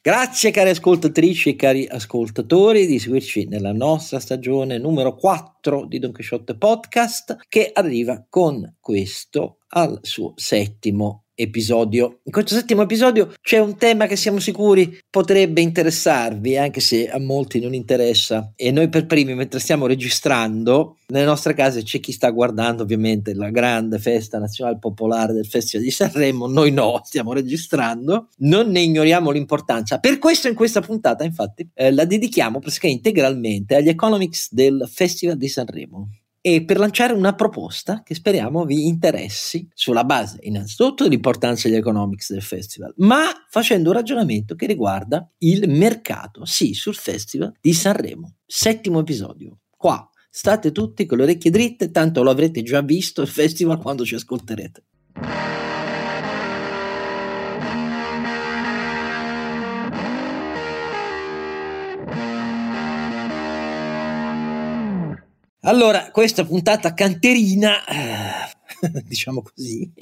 Grazie cari ascoltatrici e cari ascoltatori di seguirci nella nostra stagione numero 4 di Don Quixote Podcast che arriva con questo al suo settimo episodio. In questo settimo episodio c'è un tema che siamo sicuri potrebbe interessarvi, anche se a molti non interessa. E noi per primi, mentre stiamo registrando, nelle nostre case c'è chi sta guardando ovviamente la grande festa nazionale popolare del Festival di Sanremo. Noi no, stiamo registrando. Non ne ignoriamo l'importanza. Per questo in questa puntata, infatti, eh, la dedichiamo praticamente integralmente agli economics del Festival di Sanremo e per lanciare una proposta che speriamo vi interessi sulla base innanzitutto dell'importanza degli economics del festival, ma facendo un ragionamento che riguarda il mercato, sì, sul festival di Sanremo. Settimo episodio. Qua state tutti con le orecchie dritte, tanto lo avrete già visto il festival quando ci ascolterete. Allora, questa puntata canterina, diciamo così,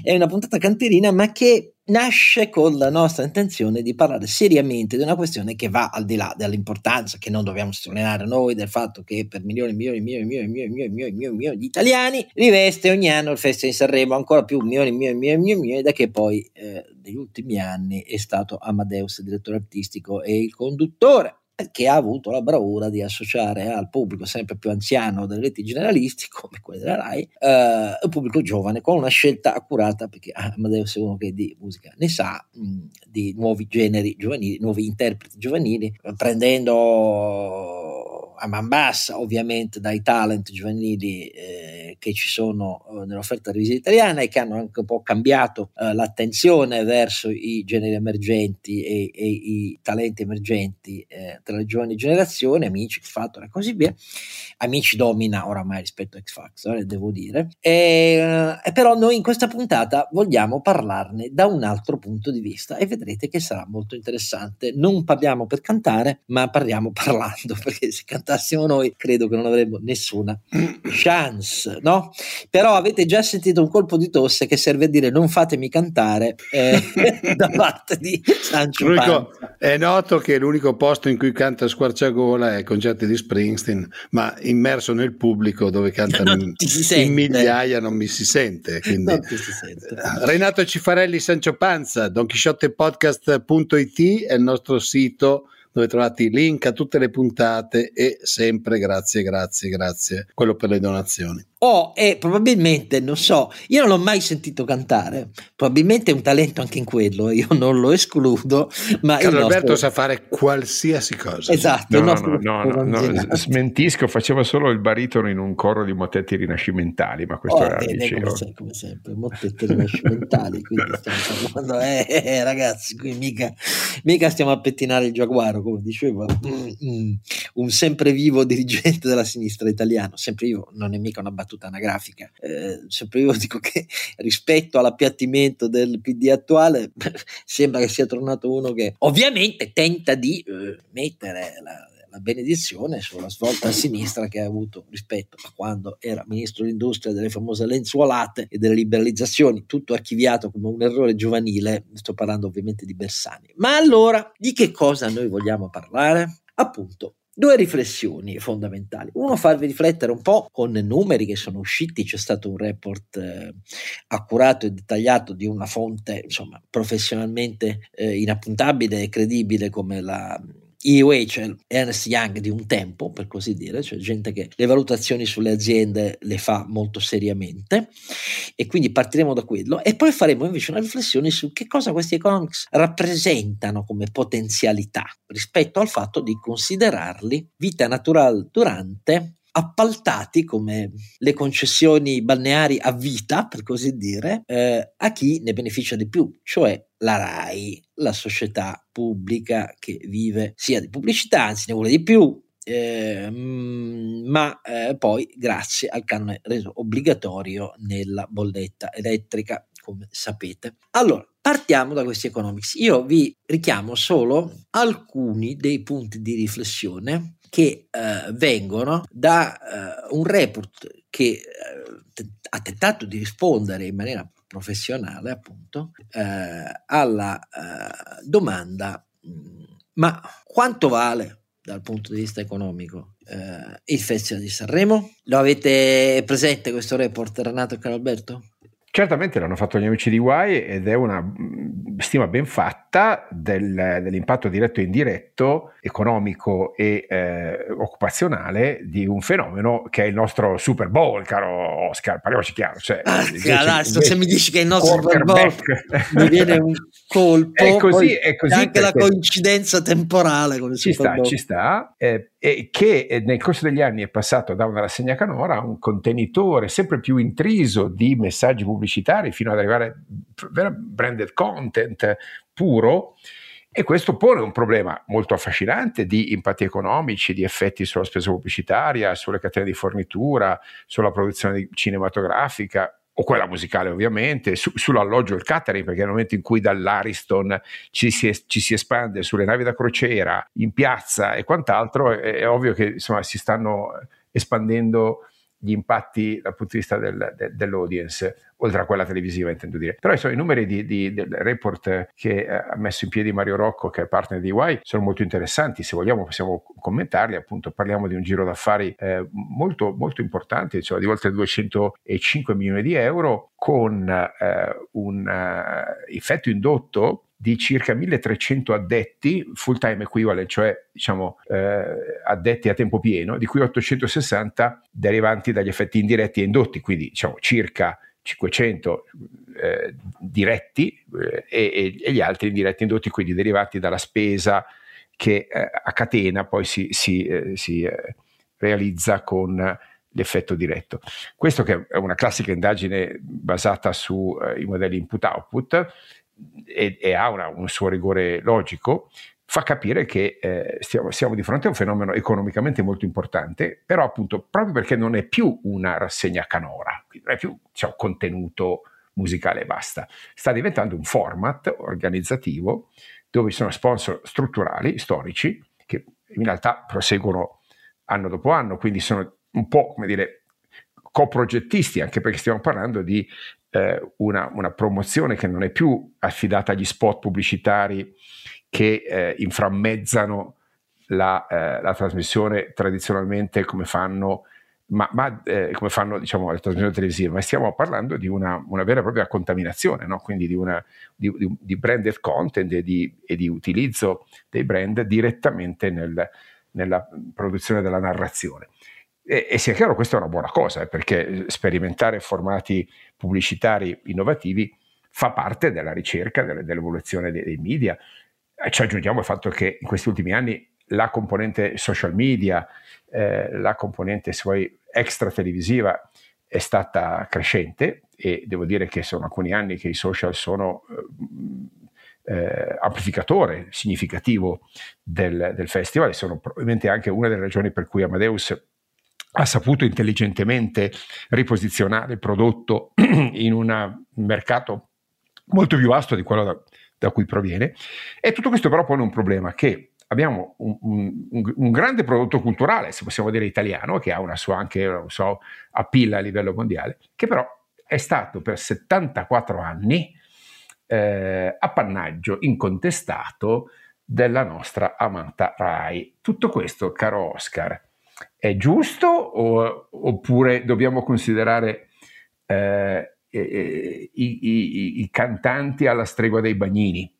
è una puntata canterina ma che nasce con la nostra intenzione di parlare seriamente di una questione che va al di là dell'importanza che non dobbiamo sottolineare noi del fatto che per milioni e milioni e milioni e milioni e milioni, milioni, milioni di italiani riveste ogni anno il Festival di Sanremo ancora più milioni e milioni e milioni da che poi eh, negli ultimi anni è stato Amadeus direttore artistico e il conduttore che ha avuto la bravura di associare al pubblico sempre più anziano delle reti generalisti, come quelle della RAI, eh, un pubblico giovane con una scelta accurata, perché Amadeus è uno che di musica ne sa, mh, di nuovi generi giovanili, nuovi interpreti giovanili, prendendo a man bassa ovviamente dai talent giovanili eh, che ci sono eh, nell'offerta televisiva italiana e che hanno anche un po' cambiato eh, l'attenzione verso i generi emergenti e, e i talenti emergenti eh, tra le giovani generazioni, Amici, X Factor e così via. Amici domina oramai rispetto a X Factor, eh, devo dire. E, però noi in questa puntata vogliamo parlarne da un altro punto di vista e vedrete che sarà molto interessante. Non parliamo per cantare, ma parliamo parlando, perché se cantassimo noi, credo che non avremmo nessuna chance, no? Però avete già sentito un colpo di tosse che serve a dire non fatemi cantare eh, da parte di Sancio l'unico, È noto che l'unico posto in cui canta squarciagola è concerti di Springsteen, ma immerso nel pubblico dove cantano in, in, migliaia non mi si sente. Quindi. Si sente. Renato Cifarelli, Sancio Panza, donchisciottepodcast.it è il nostro sito dove trovate i link a tutte le puntate e sempre grazie, grazie, grazie, quello per le donazioni o è probabilmente, non so, io non l'ho mai sentito cantare, probabilmente è un talento anche in quello, io non lo escludo, ma Carlo nostro... Alberto sa fare qualsiasi cosa. Esatto, no, no, no, no, no, smentisco, faceva solo il baritono in un coro di motetti rinascimentali, ma questo oh, era bene, come, se, come, sempre, motetti rinascimentali, quindi stiamo parlando, eh, eh, ragazzi, qui mica, mica, stiamo a pettinare il giaguaro, come diceva mm, mm, un sempre vivo dirigente della sinistra italiana, sempre vivo, non è mica una battuta battuta anagrafica. Eh, sempre io dico che rispetto all'appiattimento del PD attuale sembra che sia tornato uno che ovviamente tenta di eh, mettere la, la benedizione sulla svolta a sinistra che ha avuto rispetto a quando era ministro dell'industria delle famose lenzuolate e delle liberalizzazioni, tutto archiviato come un errore giovanile, sto parlando ovviamente di Bersani. Ma allora di che cosa noi vogliamo parlare? Appunto Due riflessioni fondamentali. Uno, farvi riflettere un po' con numeri che sono usciti, c'è stato un report eh, accurato e dettagliato di una fonte, insomma, professionalmente eh, inappuntabile e credibile come la EUA, cioè Ernest Young di un tempo, per così dire, cioè gente che le valutazioni sulle aziende le fa molto seriamente e quindi partiremo da quello e poi faremo invece una riflessione su che cosa questi economics rappresentano come potenzialità rispetto al fatto di considerarli vita naturale durante appaltati come le concessioni balneari a vita, per così dire, eh, a chi ne beneficia di più, cioè la RAI, la società pubblica che vive sia di pubblicità, anzi ne vuole di più, eh, ma eh, poi grazie al canone reso obbligatorio nella bolletta elettrica, come sapete. Allora, partiamo da questi economics. Io vi richiamo solo alcuni dei punti di riflessione che eh, vengono da eh, un report che eh, ha tentato di rispondere in maniera professionale, appunto, eh, alla eh, domanda, mm, ma quanto vale dal punto di vista economico eh, il Festival di Sanremo? Lo avete presente questo report, Renato e Caralberto? Certamente l'hanno fatto gli amici di Y ed è una mm, stima ben fatta del, dell'impatto diretto e indiretto, economico e eh, occupazionale di un fenomeno che è il nostro Super Bowl, caro Oscar, parliamoci chiaro. Cioè, ah, invece, adesso invece, se mi dici che è il nostro Super Bowl mi viene un colpo, è così, è così anche la coincidenza temporale con il ci Super sta, Bowl. Ci sta, eh, e che eh, nel corso degli anni è passato da una rassegna canora a un contenitore sempre più intriso di messaggi pubblicitari fino ad arrivare a branded content puro. E questo pone un problema molto affascinante di impatti economici, di effetti sulla spesa pubblicitaria, sulle catene di fornitura, sulla produzione cinematografica, o quella musicale ovviamente, su, sull'alloggio e il catering, perché nel momento in cui dall'Ariston ci si, ci si, espande sulle navi da crociera, in piazza e quant'altro, è, è ovvio che insomma, si stanno espandendo gli impatti dal punto di vista del, de, dell'audience, oltre a quella televisiva intendo dire. Però insomma, i numeri di, di, del report che ha messo in piedi Mario Rocco, che è partner di Y, sono molto interessanti, se vogliamo possiamo commentarli, appunto parliamo di un giro d'affari eh, molto, molto importante, cioè di oltre 205 milioni di euro, con eh, un uh, effetto indotto di circa 1300 addetti full time equivalent, cioè diciamo eh, addetti a tempo pieno, di cui 860 derivanti dagli effetti indiretti e indotti, quindi diciamo circa 500 eh, diretti eh, e, e, gli altri indiretti indotti, quindi derivati dalla spesa che eh, a catena poi si, si, eh, si eh, realizza con l'effetto diretto. Questo che è una classica indagine basata sui modelli input-output, e, e ha una, un suo rigore logico, fa capire che eh, stiamo, siamo di fronte a un fenomeno economicamente molto importante, però appunto proprio perché non è più una rassegna canora, non è più diciamo, contenuto musicale e basta, sta diventando un format organizzativo dove ci sono sponsor strutturali, storici, che in realtà proseguono anno dopo anno, quindi sono un po' come dire coprogettisti, anche perché stiamo parlando di eh, una, una, promozione che non è più affidata agli spot pubblicitari che eh, inframmezzano la, eh, la, trasmissione tradizionalmente come fanno, ma, ma eh, come fanno diciamo, le trasmissioni televisive, ma stiamo parlando di una, una vera e propria contaminazione, no? quindi di, una, di, di, di, branded content e di, e utilizzo dei brand direttamente nel, nella produzione della narrazione. E, e, sia chiaro, questa è una buona cosa, eh, perché sperimentare formati pubblicitari innovativi fa parte della ricerca, delle, dell'evoluzione dei, dei media. E ci aggiungiamo il fatto che in questi ultimi anni la componente social media, eh, la componente se vuoi, extra televisiva è stata crescente e devo dire che sono alcuni anni che i social sono eh, eh amplificatore significativo del, del, festival e sono probabilmente anche una delle ragioni per cui Amadeus ha saputo intelligentemente riposizionare il prodotto in un mercato molto più vasto di quello da, da, cui proviene. E tutto questo però pone un problema che abbiamo un, un, un, grande prodotto culturale, se possiamo dire italiano, che ha una sua anche una sua appeal a livello mondiale, che però è stato per 74 anni eh, appannaggio incontestato della nostra amata RAI. Tutto questo, caro Oscar, è giusto o, oppure dobbiamo considerare eh, i, i, i, cantanti alla stregua dei bagnini?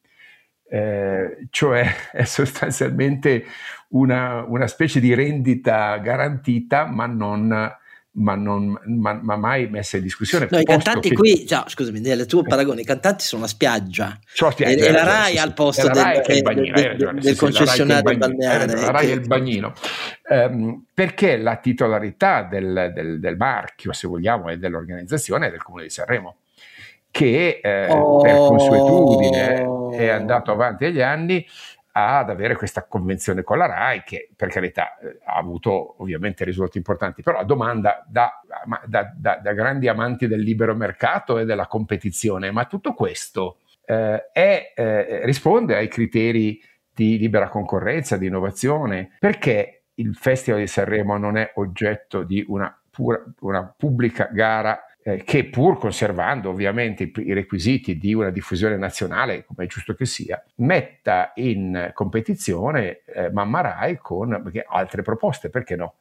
Eh, cioè è sostanzialmente una, una, specie di rendita garantita ma non ma, non, ma, ma mai messa in discussione. No, i cantanti che... qui, cioè, scusami, nel tuo paragone, i cantanti sono a spiaggia, spiaggia e, e, la RAI al posto del, del, bagnino, del, del, del concessionario balneare. La RAI è il bagnino, um, perché la titolarità del, del, marchio, se vogliamo, e dell'organizzazione è del Comune di Sanremo che eh, oh. per consuetudine è andato avanti agli anni ad avere questa convenzione con la RAI che per carità eh, ha avuto ovviamente risultati importanti, però la domanda da, da, da, da, grandi amanti del libero mercato e della competizione, ma tutto questo eh, è, eh, risponde ai criteri di libera concorrenza, di innovazione, perché il Festival di Sanremo non è oggetto di una, pura, una pubblica gara eh, che pur conservando ovviamente i, i, requisiti di una diffusione nazionale, come è giusto che sia, metta in competizione eh, Mamma Rai con altre proposte, perché no?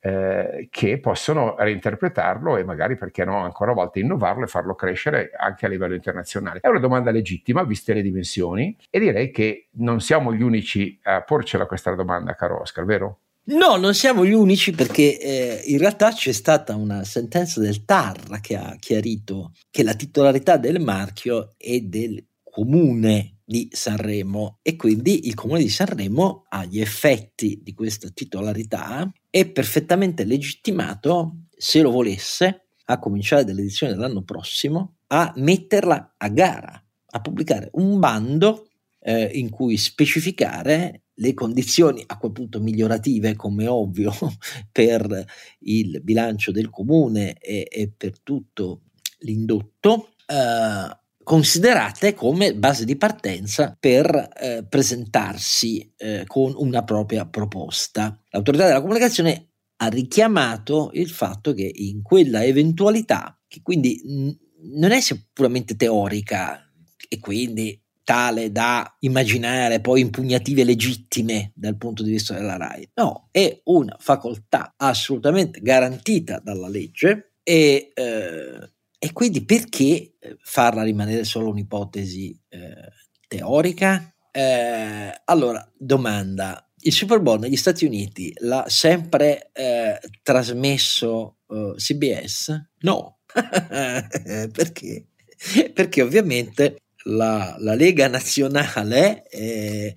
Eh, che possono reinterpretarlo e magari, perché no, ancora una volta innovarlo e farlo crescere anche a livello internazionale. È una domanda legittima, viste le dimensioni, e direi che non siamo gli unici a porcela questa domanda, caro Oscar, vero? No, non siamo gli unici perché eh, in realtà c'è stata una sentenza del TAR che ha chiarito che la titolarità del marchio è del comune di Sanremo e quindi il comune di Sanremo ha gli effetti di questa titolarità è perfettamente legittimato se lo volesse a cominciare dall'edizione dell'anno prossimo a metterla a gara a pubblicare un bando eh, in cui specificare le condizioni a quel punto migliorative, come ovvio, per il bilancio del comune e, e per tutto l'indotto, eh, considerate come base di partenza per eh, presentarsi eh, con una propria proposta. L'autorità della comunicazione ha richiamato il fatto che in quella eventualità, che quindi n- non è puramente teorica e quindi tale da immaginare poi impugnative legittime dal punto di vista della RAI. No, è una facoltà assolutamente garantita dalla legge e, eh, e quindi perché eh, farla rimanere solo un'ipotesi eh, teorica? Eh, allora, domanda. Il Super Bowl negli Stati Uniti l'ha sempre eh, trasmesso eh, CBS? No. perché? Perché ovviamente la, la Lega Nazionale è,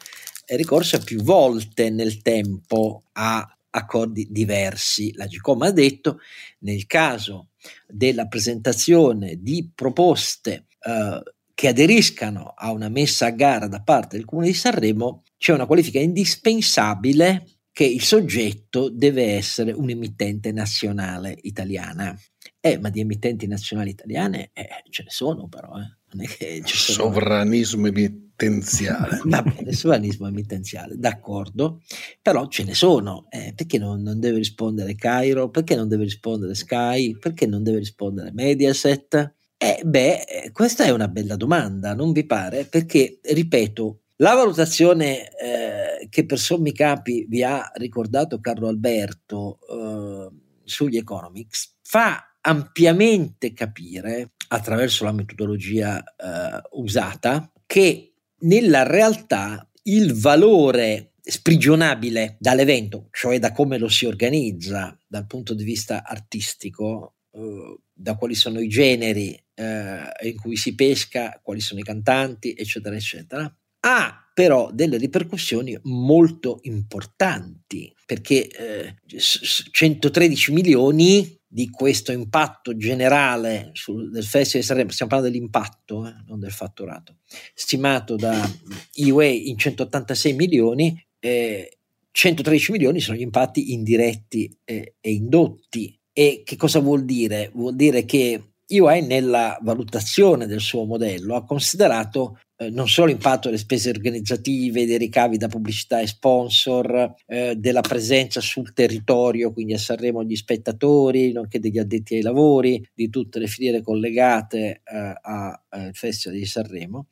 è ricorsa più volte nel tempo a accordi diversi. La GICOM ha detto nel caso della presentazione di proposte eh, che aderiscano a una messa a gara da parte del Comune di Sanremo, c'è una qualifica indispensabile che il soggetto deve essere un'emittente nazionale italiana. Eh, ma di emittenti nazionali italiane eh, ce ne sono però. Eh. Non è che ci sono... Sovranismo emittenziale. Va bene, sovranismo emittenziale, d'accordo, però ce ne sono. Eh, perché non, non, deve rispondere Cairo? Perché non deve rispondere Sky? Perché non deve rispondere Mediaset? Eh, beh, eh, questa è una bella domanda, non vi pare? Perché, ripeto, la valutazione eh, che per sommi capi vi ha ricordato Carlo Alberto eh, sugli economics fa ampiamente capire attraverso la metodologia eh, usata che nella realtà il valore sprigionabile dall'evento, cioè da come lo si organizza dal punto di vista artistico, eh, da quali sono i generi eh, in cui si pesca, quali sono i cantanti, eccetera, eccetera, ha però delle ripercussioni molto importanti perché eh, 113 milioni di questo impatto generale sul, del Festival stiamo parlando dell'impatto, eh, non del fatturato, stimato da IUE in 186 milioni, eh, 113 milioni sono gli impatti indiretti eh, e indotti. E che cosa vuol dire? Vuol dire che IUE nella valutazione del suo modello ha considerato eh, non solo l'impatto delle spese organizzative, dei ricavi da pubblicità e sponsor, eh, della presenza sul territorio, quindi a Sanremo gli spettatori, nonché degli addetti ai lavori, di tutte le filiere collegate eh, al eh, Festival di Sanremo,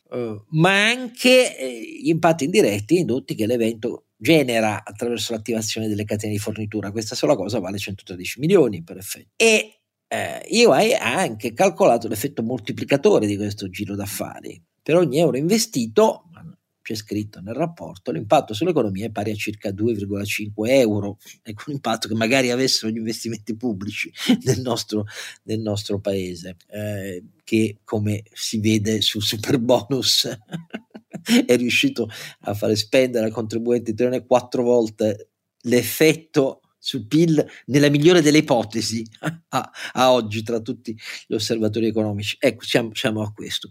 ma anche gli impatti indiretti indotti che l'evento genera attraverso l'attivazione delle catene di fornitura. Questa sola cosa vale 113 milioni per effetto. E eh, EY ha anche calcolato l'effetto moltiplicatore di questo giro d'affari per ogni euro investito, c'è scritto nel rapporto, l'impatto sull'economia è pari a circa 2,5 euro, ecco un impatto che magari avessero gli investimenti pubblici nel nostro, nel nostro paese, eh, che come si vede sul super bonus è riuscito a fare spendere al contribuente italiano quattro volte l'effetto sul PIL nella migliore delle ipotesi a, a, oggi tra tutti gli osservatori economici. Ecco, siamo, siamo a questo.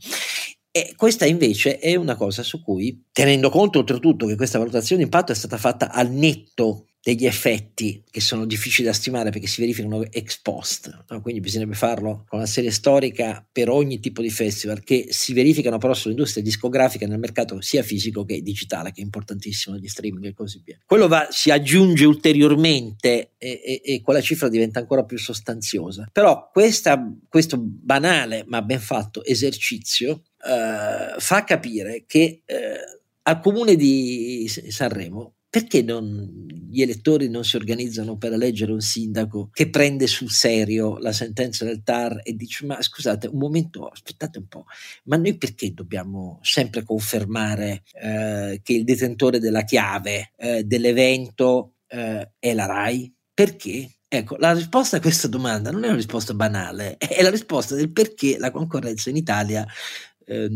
E questa invece è una cosa su cui, tenendo conto oltretutto che questa valutazione di impatto è stata fatta al netto degli effetti che sono difficili da stimare perché si verificano ex post, no? quindi bisognerebbe farlo con una serie storica per ogni tipo di festival che si verificano però sull'industria discografica nel mercato sia fisico che digitale, che è importantissimo, gli streaming e così via. Quello va, si aggiunge ulteriormente e, e, e, quella cifra diventa ancora più sostanziosa. Però questa, questo banale ma ben fatto esercizio eh, fa capire che eh, al comune di Sanremo perché non, gli elettori non si organizzano per eleggere un sindaco che prende sul serio la sentenza del TAR e dice ma scusate un momento, aspettate un po', ma noi perché dobbiamo sempre confermare eh, che il detentore della chiave eh, dell'evento eh, è la RAI? Perché? Ecco, la risposta a questa domanda non è una risposta banale, è la risposta del perché la concorrenza in Italia eh,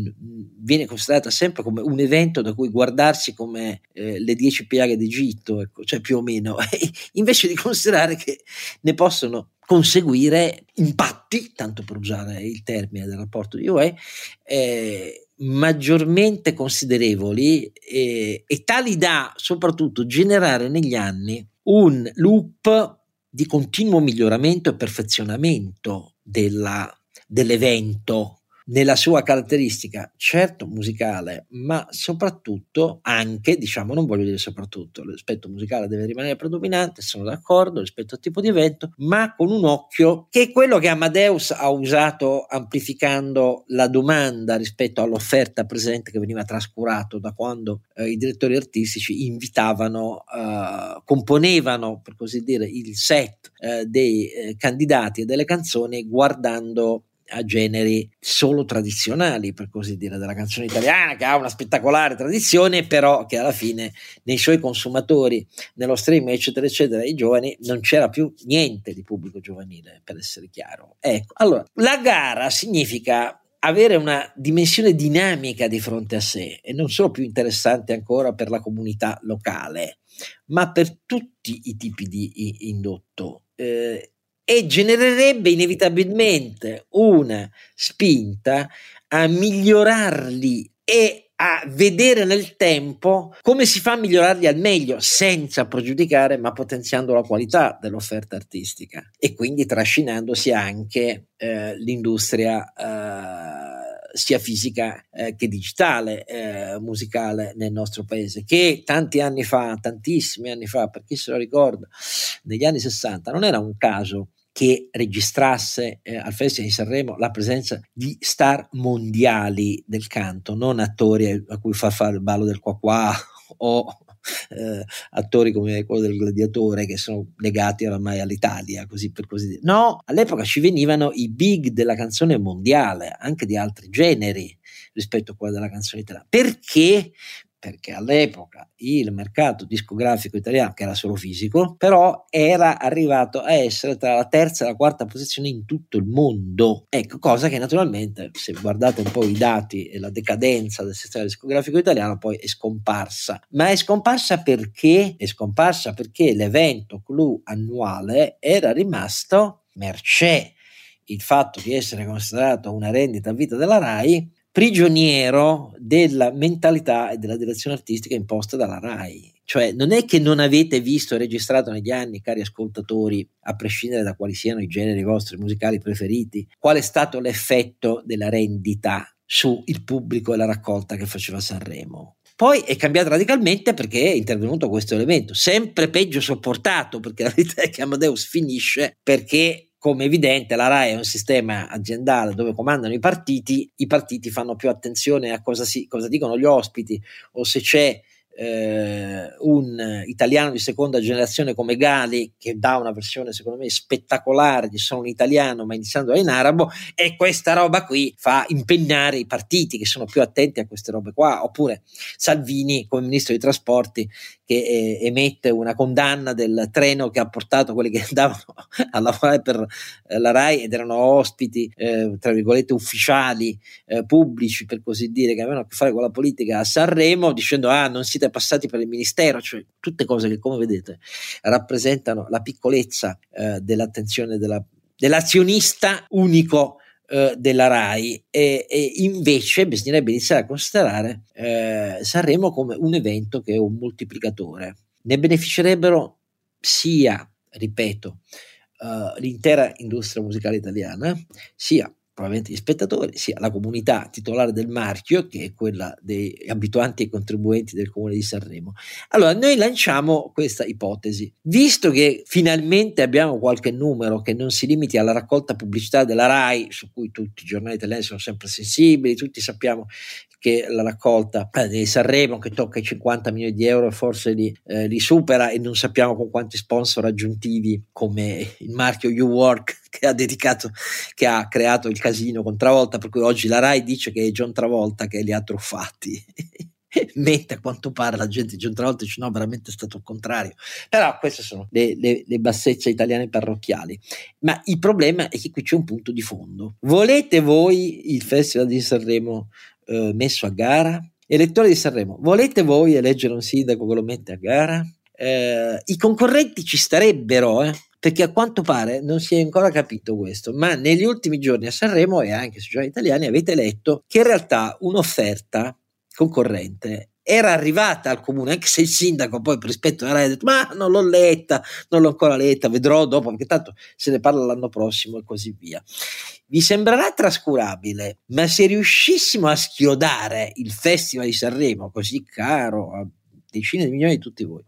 viene considerata sempre come un evento da cui guardarsi come eh, le dieci piaghe d'Egitto, ecco, cioè più o meno, invece di considerare che ne possono conseguire impatti, tanto per usare il termine del rapporto di UE, eh, maggiormente considerevoli eh, e tali da soprattutto generare negli anni un loop di continuo miglioramento e perfezionamento della, dell'evento nella sua caratteristica, certo musicale, ma soprattutto anche, diciamo, non voglio dire soprattutto, l'aspetto musicale deve rimanere predominante, sono d'accordo rispetto al tipo di evento, ma con un occhio che è quello che Amadeus ha usato amplificando la domanda rispetto all'offerta presente che veniva trascurato da quando eh, i direttori artistici invitavano, eh, componevano, per così dire, il set eh, dei eh, candidati e delle canzoni guardando a generi solo tradizionali, per così dire, della canzone italiana, che ha una spettacolare tradizione, però che alla fine nei suoi consumatori, nello streaming, eccetera, eccetera, i giovani, non c'era più niente di pubblico giovanile, per essere chiaro. Ecco, allora, la gara significa avere una dimensione dinamica di fronte a sé e non solo più interessante ancora per la comunità locale, ma per tutti i tipi di indotto. Eh, e genererebbe inevitabilmente una spinta a migliorarli e a vedere nel tempo come si fa a migliorarli al meglio senza pregiudicare ma potenziando la qualità dell'offerta artistica e quindi trascinandosi anche eh, l'industria eh, sia fisica eh, che digitale eh, musicale nel nostro paese che tanti anni fa, tantissimi anni fa, per chi se lo ricorda, negli anni 60 non era un caso che registrasse eh, al Festival di Sanremo la presenza di star mondiali del canto, non attori a cui fa fare il ballo del qua qua o eh, attori come quello del gladiatore che sono legati oramai all'Italia, così per così dire. No, all'epoca ci venivano i big della canzone mondiale, anche di altri generi rispetto a quella della canzone italiana. Perché? Perché all'epoca il mercato discografico italiano, che era solo fisico, però era arrivato a essere tra la terza e la quarta posizione in tutto il mondo. Ecco, cosa che naturalmente, se guardate un po' i dati e la decadenza del sistema discografico italiano, poi è scomparsa. Ma è scomparsa perché? È scomparsa perché l'evento clou annuale era rimasto mercé il fatto di essere considerato una rendita a vita della RAI prigioniero della mentalità e della direzione artistica imposta dalla RAI. Cioè, non è che non avete visto e registrato negli anni, cari ascoltatori, a prescindere da quali siano i generi vostri musicali preferiti, qual è stato l'effetto della rendita sul pubblico e la raccolta che faceva Sanremo. Poi è cambiato radicalmente perché è intervenuto questo elemento, sempre peggio sopportato, perché la verità è che Amadeus finisce perché come evidente la RAI è un sistema aziendale dove comandano i partiti, i partiti fanno più attenzione a cosa, si, cosa dicono gli ospiti o se c'è eh, un italiano di seconda generazione come Gali che dà una versione secondo me spettacolare di Sono un italiano ma iniziando in arabo e questa roba qui fa impennare i partiti che sono più attenti a queste robe qua. Oppure Salvini come ministro dei trasporti che eh, emette una condanna del treno che ha portato quelli che andavano a lavorare per eh, la RAI ed erano ospiti eh, tra virgolette ufficiali eh, pubblici per così dire che avevano a che fare con la politica a Sanremo dicendo ah non si siete passati per il ministero, cioè tutte cose che come vedete rappresentano la piccolezza eh, dell'attenzione della, dell'azionista unico eh, della RAI e, e, invece bisognerebbe iniziare a considerare eh, Sanremo come un evento che è un moltiplicatore. Ne beneficerebbero sia, ripeto, uh, l'intera industria musicale italiana, sia probabilmente gli spettatori, sia la comunità titolare del marchio, che è quella dei abituanti e contribuenti del comune di Sanremo. Allora, noi lanciamo questa ipotesi. Visto che finalmente abbiamo qualche numero che non si limiti alla raccolta pubblicità della RAI, su cui tutti i giornali italiani sono sempre sensibili, tutti sappiamo che la raccolta eh, di Sanremo che tocca i 50 milioni di euro forse li, eh, li, supera e non sappiamo con quanti sponsor aggiuntivi come il marchio You Work che ha dedicato, che ha creato il casino con Travolta, per cui oggi la RAI dice che è John Travolta che li ha truffati. mentre a quanto pare la gente di John Travolta dice no, veramente è stato il contrario. Però queste sono le, le, le bassezze italiane parrocchiali. Ma il problema è che qui c'è un punto di fondo. Volete voi il Festival di Sanremo eh, messo a gara? Elettori di Sanremo, volete voi eleggere un sindaco che lo mette a gara? Eh, I concorrenti ci starebbero, eh, perché a quanto pare non si è ancora capito questo, ma negli ultimi giorni a Sanremo e anche sui giorni italiani avete letto che in realtà un'offerta concorrente era arrivata al comune, anche se il sindaco poi per rispetto ha detto ma non l'ho letta, non l'ho ancora letta, vedrò dopo, perché tanto se ne parla l'anno prossimo e così via. Vi sembrerà trascurabile, ma se riuscissimo a schiodare il Festival di Sanremo, così caro a decine di milioni di tutti voi,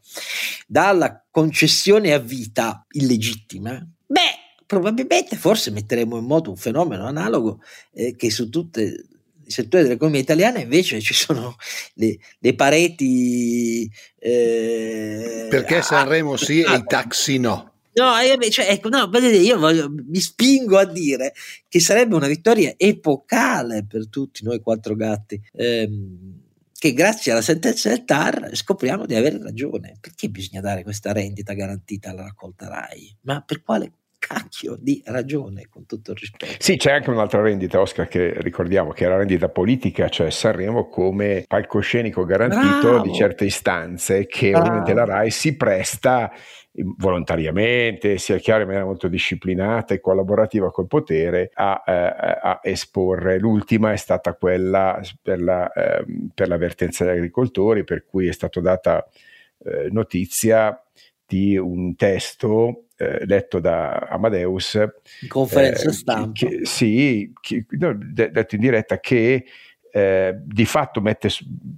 dalla concessione a vita illegittima, beh, probabilmente forse metteremo in moto un fenomeno analogo eh, che su tutte i settori dell'economia italiana invece ci sono le, le pareti eh, perché Sanremo sì e i taxi no No, eh, cioè, ecco, no, vedete, io voglio, mi spingo a dire che sarebbe una vittoria epocale per tutti noi quattro gatti. Ehm, che grazie alla sentenza del TAR scopriamo di avere ragione. Perché bisogna dare questa rendita garantita alla raccolta RAI? Ma per quale cacchio di ragione, con tutto il rispetto. Sì, c'è anche un'altra rendita, Oscar, che ricordiamo che è la rendita politica, cioè Sanremo come palcoscenico garantito Bravo. di certe istanze che Bravo. ovviamente la RAI si presta volontariamente, sia chiaro in maniera molto disciplinata e collaborativa col potere a, eh, a esporre. L'ultima è stata quella per, la, eh, per l'avvertenza degli agricoltori, per cui è stata data eh, notizia di un testo eh, letto da Amadeus. In conferenza eh, stampa. Che, sì, che, no, detto in diretta, che eh, di fatto mette,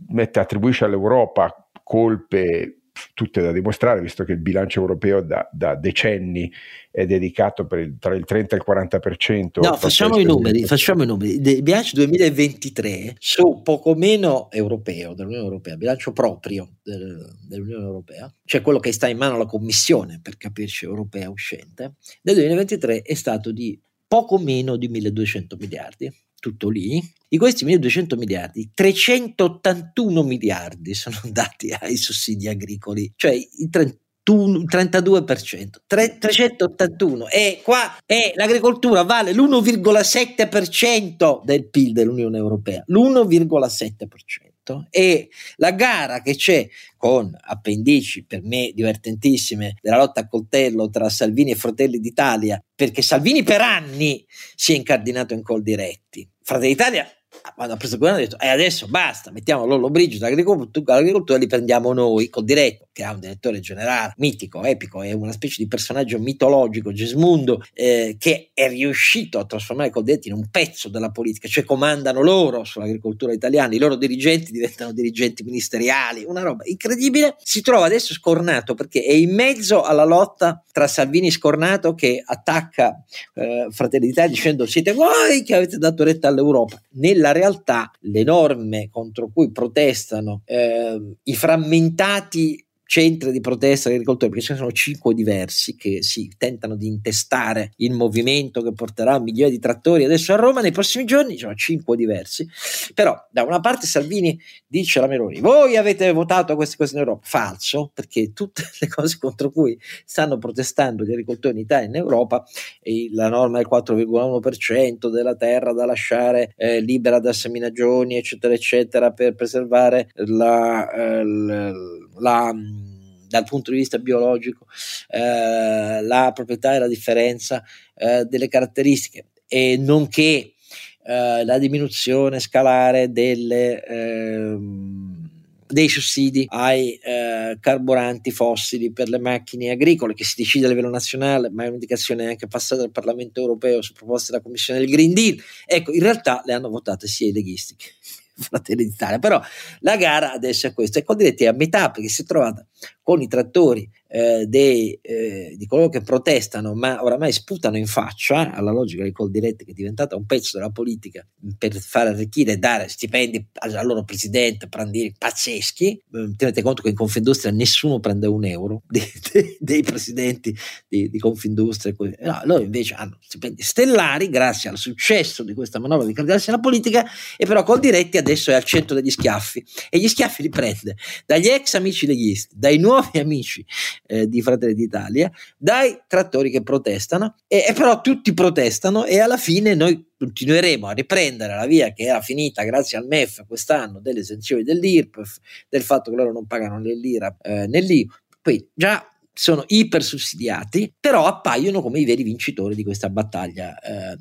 mette, attribuisce all'Europa colpe tutte da dimostrare, visto che il bilancio europeo da, da decenni è dedicato il, tra il 30 e il 40%. No, facciamo i numeri, facciamo i numeri. Il bilancio 2023 su poco meno europeo dell'Unione Europea, bilancio proprio del, dell'Unione Europea, cioè quello che sta in mano alla Commissione, per capirci, europea uscente, nel 2023 è stato di poco meno di 1200 miliardi tutto lì. Di questi 1200 miliardi, 381 miliardi sono andati ai sussidi agricoli, cioè il 30 32%, 3, 381 e qua è, l'agricoltura vale l'1,7% del PIL dell'Unione Europea, l'1,7% e la gara che c'è con appendici per me divertentissime della lotta a coltello tra Salvini e Fratelli d'Italia, perché Salvini per anni si è incardinato in col diretti. Fratelli d'Italia quando ha preso il governo ha detto e eh, adesso basta, mettiamo Lollo Brigida all'agricoltura, li prendiamo noi col diretto, che ha un direttore generale mitico, epico, è una specie di personaggio mitologico, Gesmundo, eh, che è riuscito a trasformare col diretto in un pezzo della politica, cioè comandano loro sull'agricoltura italiana, i loro dirigenti diventano dirigenti ministeriali, una roba incredibile, si trova adesso scornato perché è in mezzo alla lotta tra Salvini scornato che attacca eh, Fratelli d'Italia dicendo siete voi che avete dato retta all'Europa. Nella realtà le norme contro cui protestano eh, i frammentati centri di protesta degli agricoltori, perché ce ne sono cinque diversi che si tentano di intestare il movimento che porterà migliaia di trattori adesso a Roma nei prossimi giorni, sono cinque diversi, però da una parte Salvini dice alla Meloni, voi avete votato queste cose in Europa, falso, perché tutte le cose contro cui stanno protestando gli agricoltori in Italia e in Europa, la norma del 4,1% della terra da lasciare eh, libera da seminagioni, eccetera, eccetera, per preservare la, eh, la, la dal punto di vista biologico eh, la proprietà e la differenza eh, delle caratteristiche e nonché eh, la diminuzione scalare delle, ehm, dei sussidi ai eh, carburanti fossili per le macchine agricole che si decide a livello nazionale, ma è un'indicazione anche passata dal Parlamento europeo su proposta della Commissione del Green Deal. Ecco, in realtà le hanno votate sia i leghisti Fratelli d'Italia, però la gara adesso è questa. E Coldiretti è a metà perché si è trovata con i trattori eh, dei, eh, di coloro che protestano, ma oramai sputano in faccia alla logica di Coldiretti che è diventata un pezzo della politica per far arricchire e dare stipendi al loro presidente, Prandini, pazzeschi. Eh, tenete conto che in Confindustria nessuno prende un euro dei, dei, dei presidenti di, di Confindustria. No, loro invece hanno stipendi stellari grazie al successo di questa manovra di candidarsi alla politica e però Coldiretti adesso è al centro degli schiaffi e gli schiaffi li prende dagli ex amici leghisti, dai nuovi amici eh, di Fratelli d'Italia, dai trattori che protestano, e, e, però tutti protestano e alla fine noi continueremo a riprendere la via che era finita grazie al MEF quest'anno delle esenzioni dell'IRPEF, del fatto che loro non pagano né l'IRA eh, né l'IVA, già sono iper sussidiati, però appaiono come i veri vincitori di questa battaglia eh,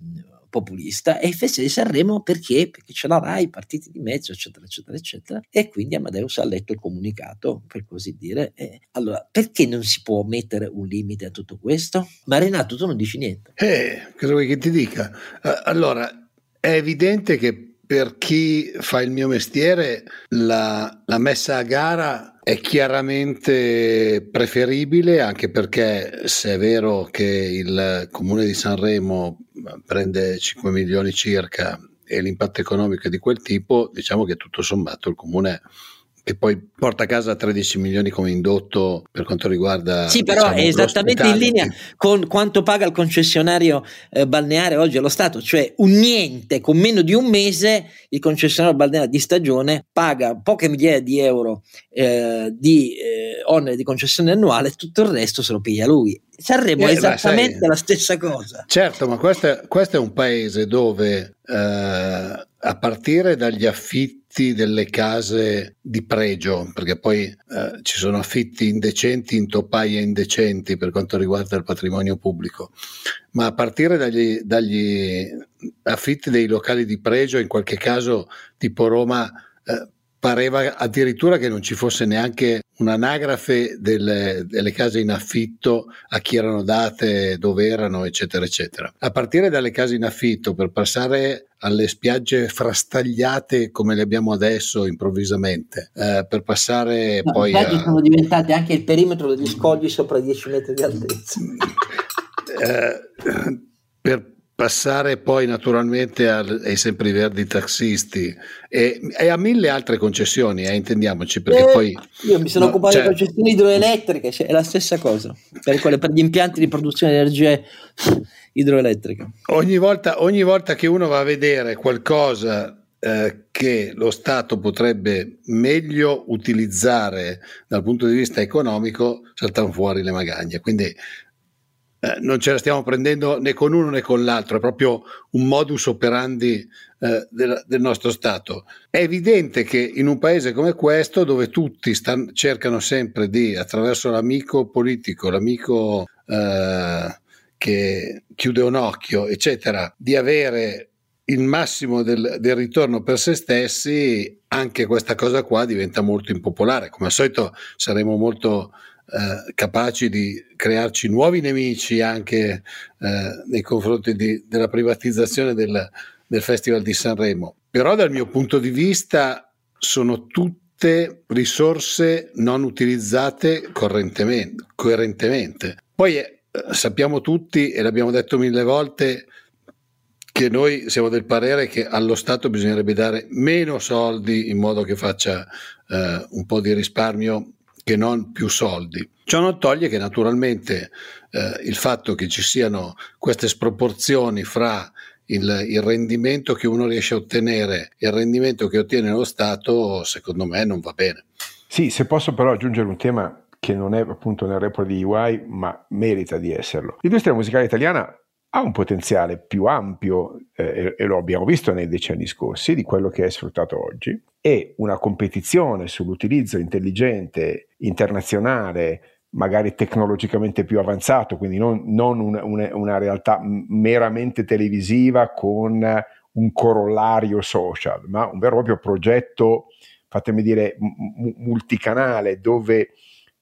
populista e Festival di Sanremo perché? Perché ce la Rai, partiti di mezzo, eccetera, eccetera, eccetera. E quindi Amadeus ha letto il comunicato, per così dire. E allora, perché non si può mettere un limite a tutto questo? Ma Renato, tu non dici niente. Eh, cosa vuoi che ti dica? Allora, è evidente che per chi fa il mio mestiere la, la messa a gara è chiaramente preferibile anche perché se è vero che il comune di Sanremo prende 5 milioni circa e l'impatto economico è di quel tipo, diciamo che tutto sommato il comune che poi porta a casa 13 milioni come indotto per quanto riguarda sì però diciamo, è esattamente in linea con quanto paga il concessionario eh, balneare oggi allo Stato cioè un niente con meno di un mese il concessionario balneare di stagione paga poche migliaia di euro eh, di eh, onere di concessione annuale tutto il resto se lo piglia lui. Sanremo è eh, esattamente sai, la stessa cosa. Certo ma questo è, questo è un paese dove eh, a partire dagli affitti affitti delle case di pregio, perché poi eh, ci sono affitti indecenti, intoppaie indecenti per quanto riguarda il patrimonio pubblico, ma a partire dagli, dagli affitti dei locali di pregio, in qualche caso tipo Roma, eh, pareva addirittura che non ci fosse neanche un'anagrafe delle, delle, case in affitto a chi erano date, dove erano, eccetera, eccetera. A partire dalle case in affitto per passare alle spiagge frastagliate come le abbiamo adesso improvvisamente, eh, per passare no, poi... Le a... sono diventate anche il perimetro degli scogli sopra 10 metri di altezza. eh, per passare poi naturalmente al, ai sempreverdi taxisti e, e, a mille altre concessioni, eh, intendiamoci, perché eh, poi... Io mi sono no, occupato cioè, di concessioni idroelettriche, cioè, è la stessa cosa, per, quelle, per gli impianti di produzione di energia idroelettrica. Ogni volta, ogni volta che uno va a vedere qualcosa eh, che lo Stato potrebbe meglio utilizzare dal punto di vista economico, saltano fuori le magagne. Quindi eh, non ce la stiamo prendendo né con uno né con l'altro, è proprio un modus operandi eh, del, del, nostro Stato. È evidente che in un paese come questo, dove tutti stan, cercano sempre di, attraverso l'amico politico, l'amico eh, che chiude un occhio, eccetera, di avere il massimo del, del, ritorno per se stessi, anche questa cosa qua diventa molto impopolare. Come al solito saremo molto eh, capaci di crearci nuovi nemici anche eh, nei confronti di, della privatizzazione del, del Festival di Sanremo. Però dal mio punto di vista sono tutte risorse non utilizzate coerentemente. Poi eh, sappiamo tutti, e l'abbiamo detto mille volte, che noi siamo del parere che allo Stato bisognerebbe dare meno soldi in modo che faccia eh, un po' di risparmio che non più soldi. Ciò non toglie che naturalmente eh, il fatto che ci siano queste sproporzioni fra il, il, rendimento che uno riesce a ottenere e il rendimento che ottiene lo Stato, secondo me non va bene. Sì, se posso però aggiungere un tema che non è appunto nel report di UI, ma merita di esserlo. L'industria musicale italiana ha un potenziale più ampio, eh, e lo abbiamo visto nei decenni scorsi, di quello che è sfruttato oggi, e una competizione sull'utilizzo intelligente, internazionale, magari tecnologicamente più avanzato, quindi non, non una, una, una realtà meramente televisiva con un corollario social, ma un vero e proprio progetto fatemi dire, m- multicanale, dove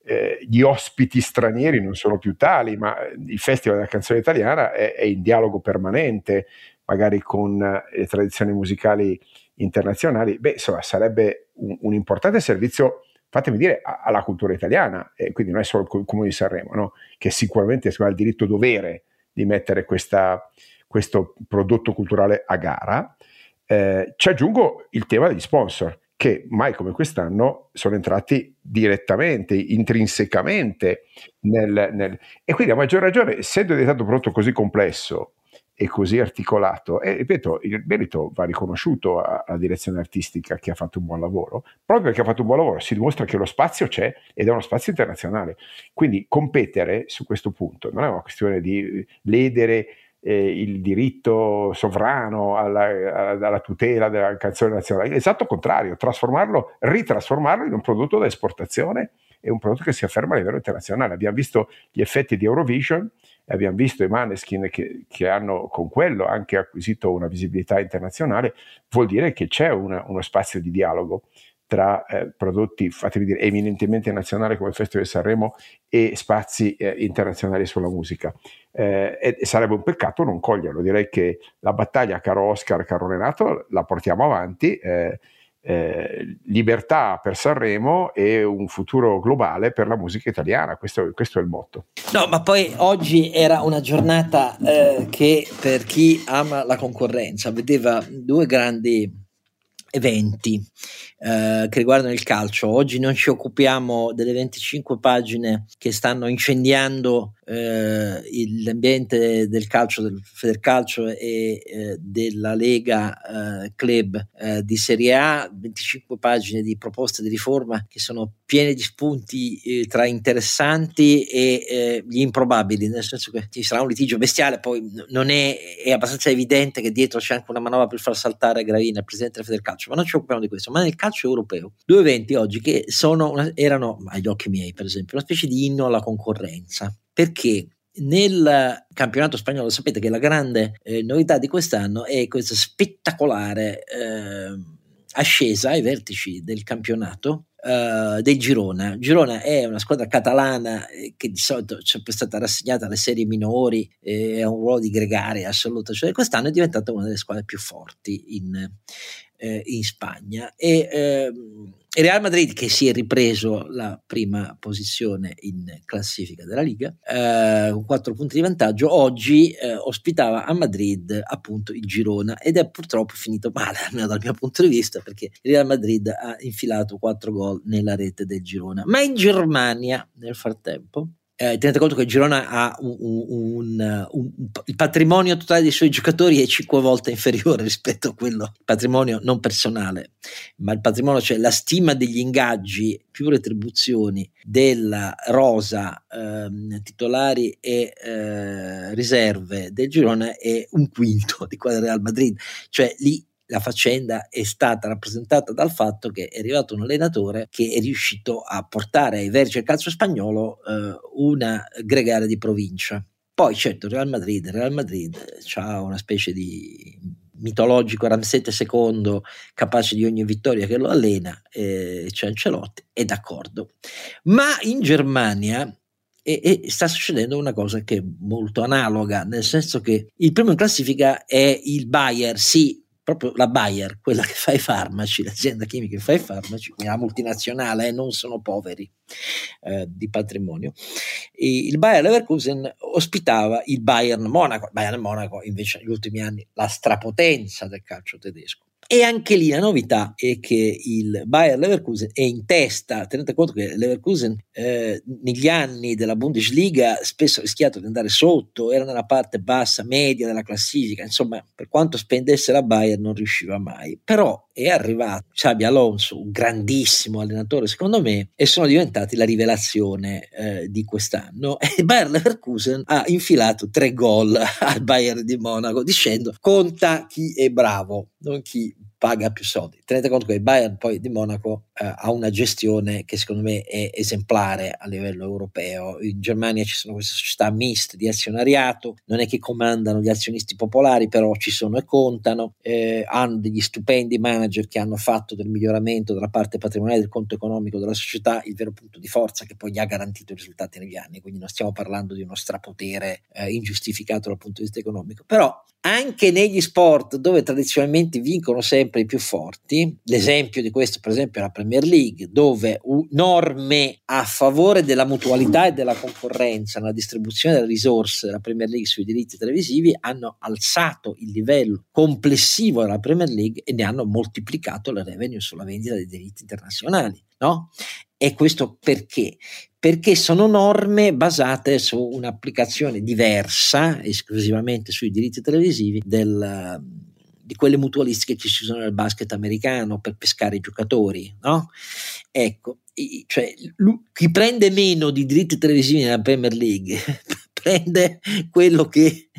eh, gli ospiti stranieri non sono più tali, ma il Festival della canzone italiana è, è in dialogo permanente, magari con eh, le tradizioni musicali internazionali, beh, insomma, sarebbe un, un importante servizio fatemi dire, alla cultura italiana, e quindi non è solo il Comune di Sanremo, no? che sicuramente ha il diritto dovere di mettere questa, questo prodotto culturale a gara. Eh, ci aggiungo il tema degli sponsor, che mai come quest'anno sono entrati direttamente, intrinsecamente nel, nel... e quindi a maggior ragione, essendo diventato un prodotto così complesso e così articolato. E ripeto, il merito va riconosciuto alla direzione artistica che ha fatto un buon lavoro. Proprio perché ha fatto un buon lavoro si dimostra che lo spazio c'è ed è uno spazio internazionale. Quindi competere su questo punto non è una questione di ledere eh, il diritto sovrano alla, alla, tutela della canzone nazionale, l'esatto contrario, trasformarlo, ritrasformarlo in un prodotto da esportazione e un prodotto che si afferma a livello internazionale. Abbiamo visto gli effetti di Eurovision, abbiamo visto i Maneskin che, che, hanno con quello anche acquisito una visibilità internazionale, vuol dire che c'è una, uno spazio di dialogo tra eh, prodotti, fatemi dire, eminentemente nazionali come il Festival di Sanremo e spazi eh, internazionali sulla musica. Eh, e, sarebbe un peccato non coglierlo. Direi che la battaglia, caro Oscar, caro Renato, la portiamo avanti. Eh, eh, libertà per Sanremo e un futuro globale per la musica italiana. Questo, questo è il motto. No, ma poi oggi era una giornata eh, che per chi ama la concorrenza vedeva due grandi eventi eh, che riguardano il calcio. Oggi non ci occupiamo delle 25 pagine che stanno incendiando eh, l'ambiente del calcio, del Federcalcio e eh, della Lega eh, Club eh, di Serie A, 25 pagine di proposte di riforma che sono piene di spunti eh, tra interessanti e gli improbabili, nel senso che ci sarà un litigio bestiale, poi non è, è abbastanza evidente che dietro c'è anche una manovra per far saltare Gravina, il presidente del Federcalcio, ma non ci occupiamo di questo, ma nel calcio europeo. Due eventi oggi che una, erano, agli occhi miei per esempio, una specie di inno alla concorrenza perché nel campionato spagnolo sapete che la grande eh, novità di quest'anno è questa spettacolare eh, ascesa ai vertici del campionato uh, del Girona. Girona è una squadra catalana eh, che di solito è sempre stata rassegnata alle serie minori, eh, ha un ruolo di gregaria assoluto, cioè quest'anno è diventata una delle squadre più forti in, eh, in Spagna. E, il Real Madrid che si è ripreso la prima posizione in classifica della Liga eh, con quattro punti di vantaggio oggi eh, ospitava a Madrid appunto il Girona ed è purtroppo finito male almeno dal mio punto di vista perché il Real Madrid ha infilato quattro gol nella rete del Girona ma in Germania nel frattempo eh, tenete conto che Girona ha un, un, un, il patrimonio totale dei suoi giocatori è cinque volte inferiore rispetto a quello patrimonio non personale, ma il patrimonio, cioè la stima degli ingaggi più retribuzioni della rosa eh, titolari e eh, riserve del Girona è un quinto di quella del Real Madrid, cioè lì la faccenda è stata rappresentata dal fatto che è arrivato un allenatore che è riuscito a portare ai vertici calcio spagnolo eh, una gregaria di provincia. Poi certo Real Madrid, Real Madrid ha una specie di mitologico Ramsete II capace di ogni vittoria che lo allena, eh, c'è Ancelotti, è d'accordo. Ma in Germania e, e, sta succedendo una cosa che è molto analoga, nel senso che il primo in classifica è il Bayer, sì, proprio la Bayer, quella che fa i farmaci, l'azienda chimica che fa i farmaci, la multinazionale, eh, non sono poveri eh, di patrimonio. E il Bayer Leverkusen ospitava il Bayern Monaco, Bayern Monaco invece negli ultimi anni la strapotenza del calcio tedesco. E anche lì la novità è che il Bayer Leverkusen è in testa, tenete conto che Leverkusen eh, negli anni della Bundesliga spesso ha rischiato di andare sotto, era nella parte bassa, media della classifica, insomma per quanto spendesse la Bayer non riusciva mai. Però è arrivato Xabi Alonso, un grandissimo allenatore secondo me, e sono diventati la rivelazione eh, di quest'anno. E Bayer Leverkusen ha infilato tre gol al Bayern di Monaco dicendo conta chi è bravo, non chi paga più soldi. Tenete conto che il Bayern poi di Monaco eh, ha una gestione che secondo me è esemplare a livello europeo. In Germania ci sono queste società miste di azionariato, non è che comandano gli azionisti popolari, però ci sono e contano, eh, hanno degli stupendi manager che hanno fatto del miglioramento della parte patrimoniale del conto economico della società il vero punto di forza che poi gli ha garantito i risultati negli anni, quindi non stiamo parlando di uno strapotere eh, ingiustificato dal punto di vista economico. Però anche negli sport dove tradizionalmente vincono sempre i più forti, l'esempio di questo per esempio è la Premier League, dove norme a favore della mutualità e della concorrenza nella distribuzione delle risorse della Premier League sui diritti televisivi hanno alzato il livello complessivo della Premier League e ne hanno moltiplicato le revenue sulla vendita dei diritti internazionali. No? E questo perché? Perché sono norme basate su un'applicazione diversa, esclusivamente sui diritti televisivi, del, di quelle mutualistiche che ci sono nel basket americano per pescare i giocatori. No? Ecco, cioè, chi prende meno di diritti televisivi nella Premier League prende quello che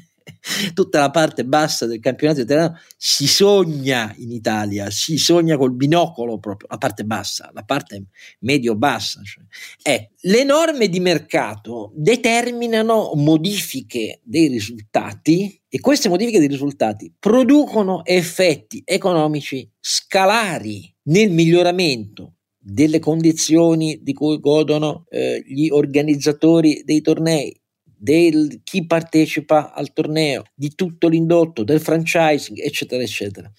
tutta la parte bassa del campionato italiano si sogna in Italia, si sogna col binocolo proprio, la parte bassa, la parte medio-bassa. Cioè. Eh, le norme di mercato determinano modifiche dei risultati e queste modifiche dei risultati producono effetti economici scalari nel miglioramento delle condizioni di cui godono eh, gli organizzatori dei tornei, di chi partecipa al torneo, di tutto l'indotto, del franchising, eccetera, eccetera.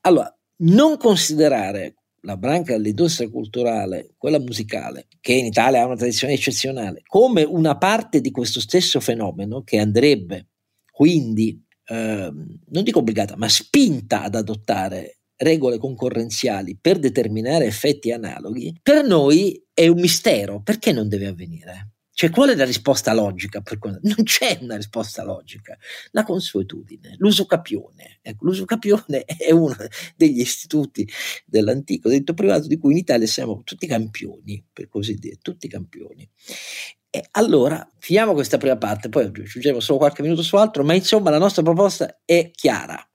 Allora, non considerare la branca dell'industria culturale, quella musicale, che in Italia ha una tradizione eccezionale, come una parte di questo stesso fenomeno che andrebbe quindi, eh, non dico obbligata, ma spinta ad adottare regole concorrenziali per determinare effetti analoghi, per noi è un mistero. Perché non deve avvenire? Cioè, qual è la risposta logica? non c'è una risposta logica. La consuetudine, l'usucapione. Ecco, l'usucapione è uno degli istituti dell'antico diritto privato di cui in Italia siamo tutti campioni, per così dire, tutti campioni. E allora, finiamo questa prima parte, poi aggiungiamo solo qualche minuto su altro, ma insomma la nostra proposta è chiara.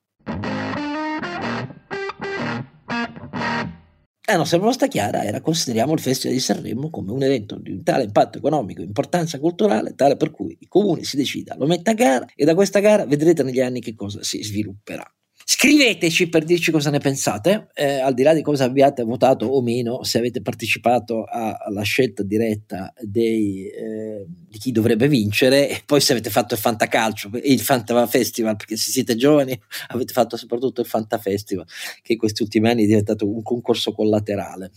La nostra proposta chiara era consideriamo il Festival di Sanremo come un evento di un tale impatto economico, importanza culturale, tale per cui il comune si decida, lo metta a gara e da questa gara vedrete negli anni che cosa si svilupperà. Scriveteci per dirci cosa ne pensate, eh, al di là di cosa abbiate votato o meno, se avete partecipato a, alla scelta diretta dei, eh, di chi dovrebbe vincere e poi se avete fatto il Fantacalcio e il Fanta Festival, perché se siete giovani avete fatto soprattutto il Fanta Festival, che in questi ultimi anni è diventato un concorso collaterale.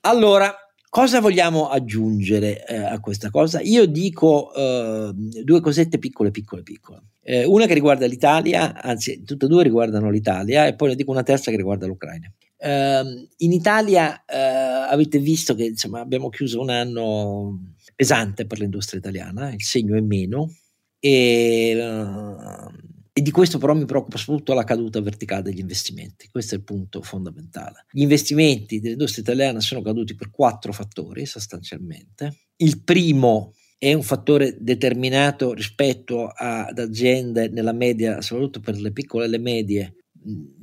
Allora, Cosa vogliamo aggiungere eh, a questa cosa? Io dico eh, due cosette piccole, piccole, piccole. Eh, una che riguarda l'Italia, anzi, tutte e due riguardano l'Italia, e poi ne dico una terza che riguarda l'Ucraina. Uh, in Italia uh, avete visto che insomma, abbiamo chiuso un anno pesante per l'industria italiana, il segno è meno, e uh, e di questo però mi preoccupa soprattutto la caduta verticale degli investimenti. Questo è il punto fondamentale. Gli investimenti dell'industria italiana sono caduti per quattro fattori sostanzialmente. Il primo è un fattore determinato rispetto ad aziende nella media, soprattutto per le piccole e le medie,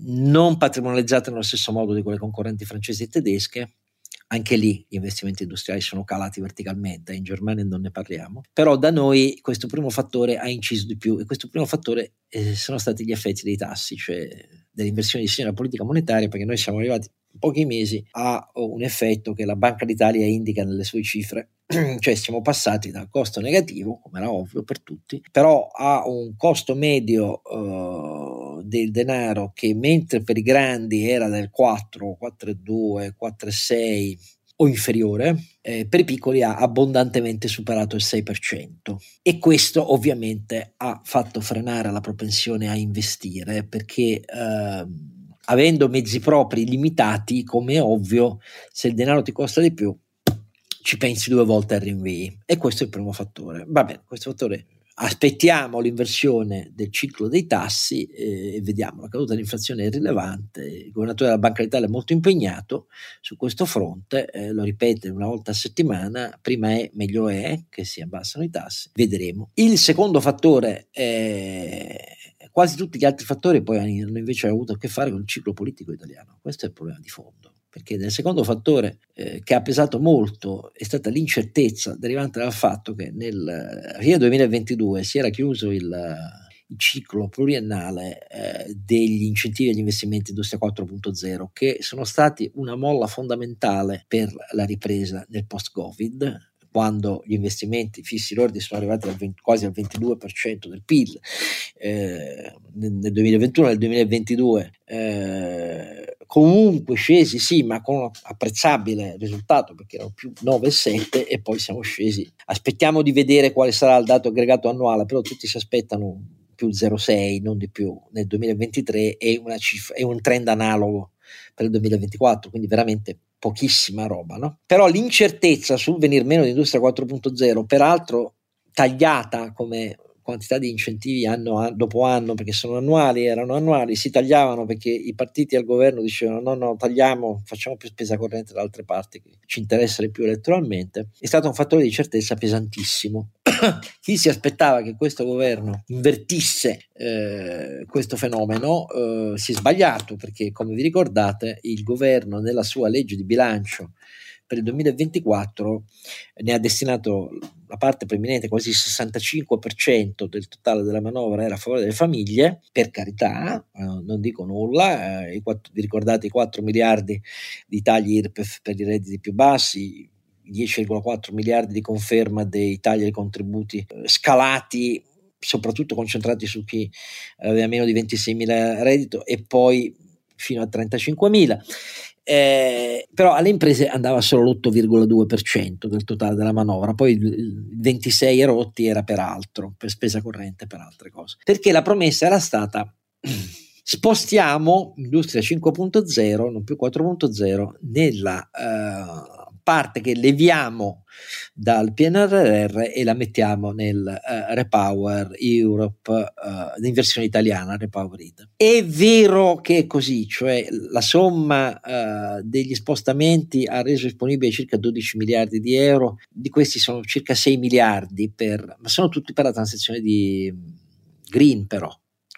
non patrimonializzate nello stesso modo di quelle concorrenti francesi e tedesche, anche lì gli investimenti industriali sono calati verticalmente, in Germania non ne parliamo, però da noi questo primo fattore ha inciso di più e questo primo fattore eh, sono stati gli effetti dei tassi, cioè delle inversioni di segno della politica monetaria, perché noi siamo arrivati in pochi mesi a un effetto che la Banca d'Italia indica nelle sue cifre, cioè siamo passati dal costo negativo, come era ovvio per tutti, però a un costo medio del denaro che mentre per i grandi era del 4, 4,2, 4,6 o inferiore, eh, per i piccoli ha abbondantemente superato il 6% e questo ovviamente ha fatto frenare la propensione a investire perché eh, avendo mezzi propri limitati, come è ovvio, se il denaro ti costa di più, ci pensi due volte al rinvii. E questo è il primo fattore. Va bene, questo fattore aspettiamo l'inversione del ciclo dei tassi eh, e vediamo la caduta dell'inflazione è rilevante il governatore della Banca d'Italia è molto impegnato su questo fronte eh, lo ripete una volta a settimana prima è meglio è che si abbassano i tassi vedremo il secondo fattore è Quasi tutti gli altri fattori poi hanno invece avuto a che fare con il ciclo politico italiano. Questo è il problema di fondo perché nel secondo fattore eh, che ha pesato molto è stata l'incertezza derivante dal fatto che nel fine 2022 si era chiuso il, il ciclo pluriennale eh, degli incentivi agli investimenti industria 4.0 che sono stati una molla fondamentale per la ripresa nel post-Covid quando gli investimenti fissi lordi sono arrivati al 20, quasi al 22% del PIL eh, nel 2021 nel 2022 eh, comunque scesi sì ma con un apprezzabile risultato perché erano più 9,7 e poi siamo scesi aspettiamo di vedere quale sarà il dato aggregato annuale però tutti si aspettano più 0,6 non di più nel 2023 e, cifra, e un trend analogo per il 2024 quindi veramente pochissima roba, no? Però l'incertezza sul venir meno di Industria 4.0, peraltro tagliata come quantità di incentivi anno dopo anno, perché sono annuali, erano annuali, si tagliavano perché i partiti al governo dicevano no, no, tagliamo, facciamo più spesa corrente da altre parti che ci interessano più elettoralmente, è stato un fattore di certezza pesantissimo. Chi si aspettava che questo governo invertisse eh, questo fenomeno eh, si è sbagliato perché, come vi ricordate, il governo nella sua legge di bilancio per il 2024 ne ha destinato la parte preminente, quasi il 65% del totale della manovra era a favore delle famiglie, per carità, eh, non dico nulla, eh, quattro, vi ricordate i 4 miliardi di tagli IRPEF per i redditi più bassi, 10,4 miliardi di conferma dei tagli ai contributi eh, scalati soprattutto concentrati su chi aveva meno di 26.000 reddito e poi fino a 35.000 eh, però alle imprese andava solo l'8,2% del totale della manovra, poi il 26 rotti era per altro, per spesa corrente, per altre cose. Perché la promessa era stata spostiamo Industria 5.0, non più 4.0, nella uh, parte che leviamo dal PNRR e la mettiamo nel uh, Repower Europe, uh, in versione italiana, Repower It. È vero che è così, cioè la somma uh, degli spostamenti ha reso disponibili circa 12 miliardi di euro, di questi sono circa 6 miliardi per, ma sono tutti per la transizione di green però,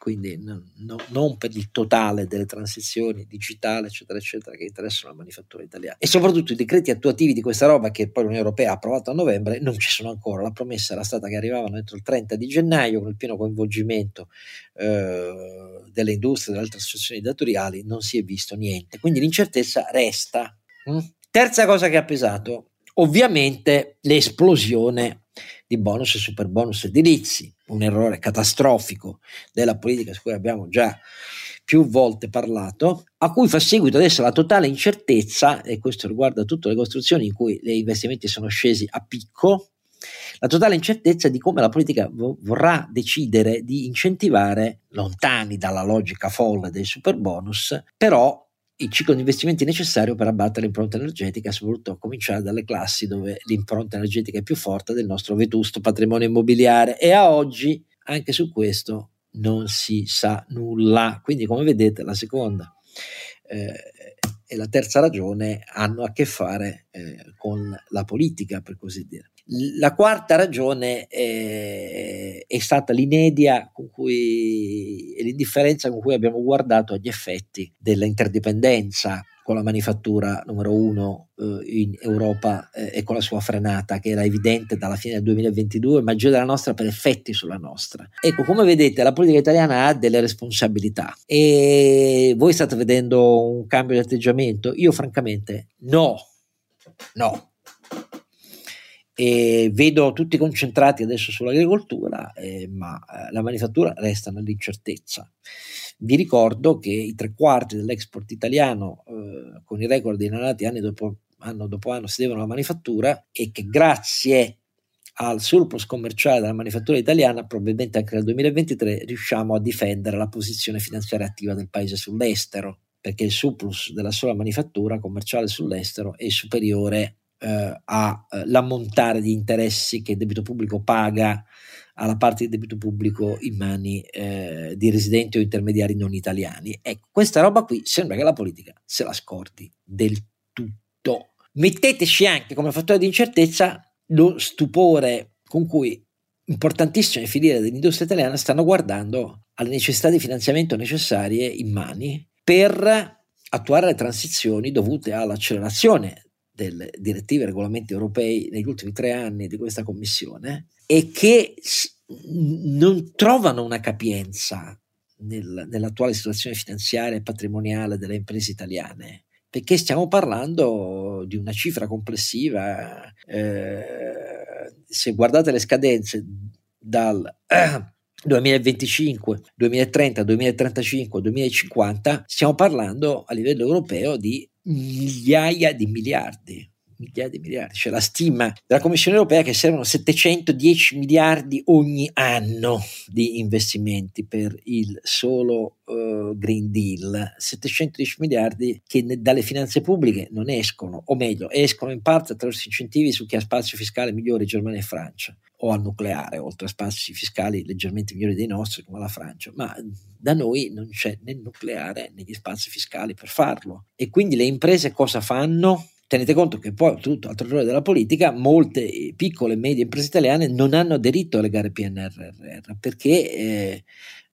quindi no, no, non per il totale delle transizioni digitali, eccetera, eccetera, che interessano la manifattura italiana. E soprattutto i decreti attuativi di questa roba che poi l'Unione Europea ha approvato a novembre non ci sono ancora. La promessa era stata che arrivavano entro il 30 di gennaio con il pieno coinvolgimento eh, delle industrie, delle altre associazioni datoriali, non si è visto niente. Quindi l'incertezza resta. Mm? Terza cosa che ha pesato, ovviamente l'esplosione di bonus e super bonus edilizi, un errore catastrofico della politica su cui abbiamo già più volte parlato, a cui fa seguito adesso la totale incertezza, e questo riguarda tutte le costruzioni in cui gli investimenti sono scesi a picco, la totale incertezza di come la politica vorrà decidere di incentivare, lontani dalla logica folle dei super bonus, però il ciclo di investimenti necessario per abbattere l'impronta energetica, soprattutto a cominciare dalle classi dove l'impronta energetica è più forte del nostro vetusto patrimonio immobiliare e a oggi anche su questo non si sa nulla. Quindi come vedete la seconda eh, e la terza ragione hanno a che fare eh, con la politica, per così dire. La quarta ragione è, è stata l'inedia con cui, e l'indifferenza con cui abbiamo guardato agli effetti dell'interdipendenza con la manifattura numero uno eh, in Europa eh, e con la sua frenata che era evidente dalla fine del 2022, maggiore della nostra per effetti sulla nostra. Ecco, come vedete, la politica italiana ha delle responsabilità e voi state vedendo un cambio di atteggiamento? Io francamente no, no e vedo tutti concentrati adesso sull'agricoltura, eh, ma eh, la manifattura resta nell'incertezza. Vi ricordo che i tre quarti dell'export italiano, eh, con i record inanati anni dopo anno dopo anno, si devono alla manifattura e che grazie al surplus commerciale della manifattura italiana, probabilmente anche nel 2023 riusciamo a difendere la posizione finanziaria attiva del paese sull'estero, perché il surplus della sola manifattura commerciale sull'estero è superiore eh, all'ammontare eh, di interessi che il debito pubblico paga alla parte di debito pubblico in mani eh, di residenti o intermediari non italiani. Ecco, questa roba qui sembra che la politica se la scordi del tutto. Metteteci anche come fattore di incertezza lo stupore con cui importantissime filiere dell'industria italiana stanno guardando alle necessità di finanziamento necessarie in mani per attuare le transizioni dovute all'accelerazione delle direttive e regolamenti europei negli ultimi tre anni di questa Commissione e che non trovano una capienza nel, nell'attuale situazione finanziaria e patrimoniale delle imprese italiane perché stiamo parlando di una cifra complessiva, eh, se guardate le scadenze dal eh, 2025, 2030, 2035, 2050, stiamo parlando a livello europeo di migliaia di miliardi migliaia di miliardi, c'è la stima della Commissione europea che servono 710 miliardi ogni anno di investimenti per il solo uh, Green Deal, 710 miliardi che ne, dalle finanze pubbliche non escono, o meglio, escono in parte attraverso incentivi su chi ha spazio fiscale migliore, Germania e Francia, o al nucleare, oltre a spazi fiscali leggermente migliori dei nostri, come la Francia, ma da noi non c'è né nucleare né gli spazi fiscali per farlo. E quindi le imprese cosa fanno? Tenete conto che poi, tutto altro errore della politica, molte piccole e medie imprese italiane non hanno aderito alle gare PNRR perché eh,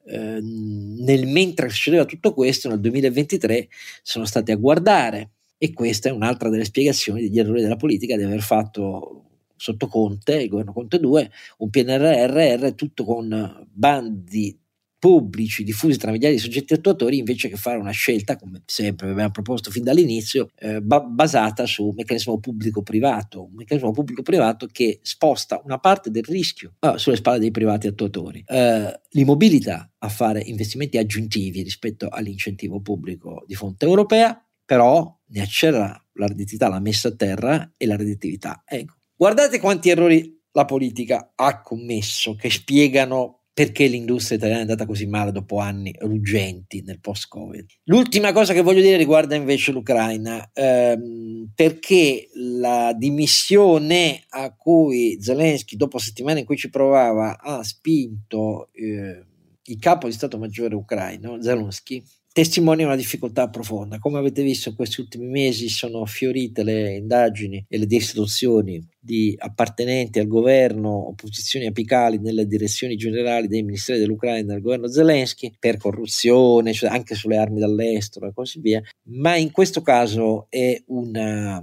eh, nel mentre succedeva tutto questo, nel 2023 sono state a guardare. E questa è un'altra delle spiegazioni degli errori della politica di aver fatto sotto Conte, il governo Conte 2, un PNRR tutto con bandi pubblici diffusi tra migliaia di soggetti attuatori invece che fare una scelta, come sempre abbiamo proposto fin dall'inizio, eh, ba- basata su un meccanismo pubblico-privato, un meccanismo pubblico-privato che sposta una parte del rischio eh, sulle spalle dei privati attuatori, eh, li mobilita a fare investimenti aggiuntivi rispetto all'incentivo pubblico di fonte europea, però ne accelera la redditività, la messa a terra e la redditività. Ecco. Guardate quanti errori la politica ha commesso che spiegano perché l'industria italiana è andata così male dopo anni ruggenti nel post-Covid. L'ultima cosa che voglio dire riguarda invece l'Ucraina, ehm, perché la dimissione a cui Zelensky, dopo settimane in cui ci provava, ha spinto eh, il capo di Stato Maggiore ucraino, Zelensky, testimonia una difficoltà profonda. Come avete visto in questi ultimi mesi sono fiorite le indagini e le destituzioni di appartenenti al governo o posizioni apicali nelle direzioni generali dei ministeri dell'Ucraina e del governo Zelensky per corruzione, cioè anche sulle armi dall'estero e così via, ma in questo caso è una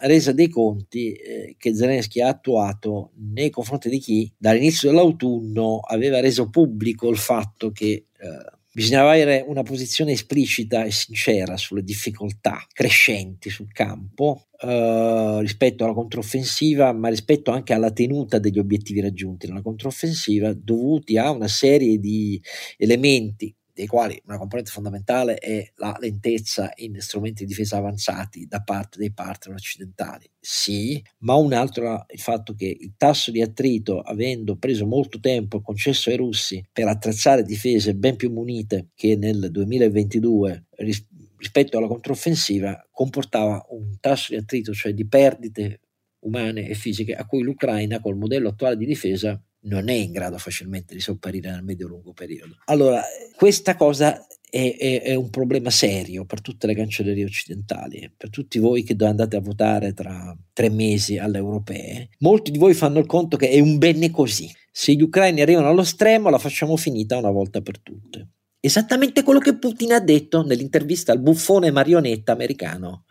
resa dei conti eh, che Zelensky ha attuato nei confronti di chi dall'inizio dell'autunno aveva reso pubblico il fatto che eh, Bisognava avere una posizione esplicita e sincera sulle difficoltà crescenti sul campo eh, rispetto alla controffensiva, ma rispetto anche alla tenuta degli obiettivi raggiunti nella controffensiva, dovuti a una serie di elementi dei quali una componente fondamentale è la lentezza in strumenti di difesa avanzati da parte dei partner occidentali. Sì, ma un altro è il fatto che il tasso di attrito, avendo preso molto tempo concesso ai russi per attrezzare difese ben più munite che nel 2022 ris- rispetto alla controffensiva, comportava un tasso di attrito, cioè di perdite umane e fisiche, a cui l'Ucraina col modello attuale di difesa non è in grado facilmente di sopperire nel medio-lungo periodo. Allora, questa cosa è, è, è, un problema serio per tutte le cancellerie occidentali, per tutti voi che andate a votare tra tre mesi alle europee. Molti di voi fanno il conto che è un bene così. Se gli ucraini arrivano allo stremo, la facciamo finita una volta per tutte. Esattamente quello che Putin ha detto nell'intervista al buffone marionetta americano.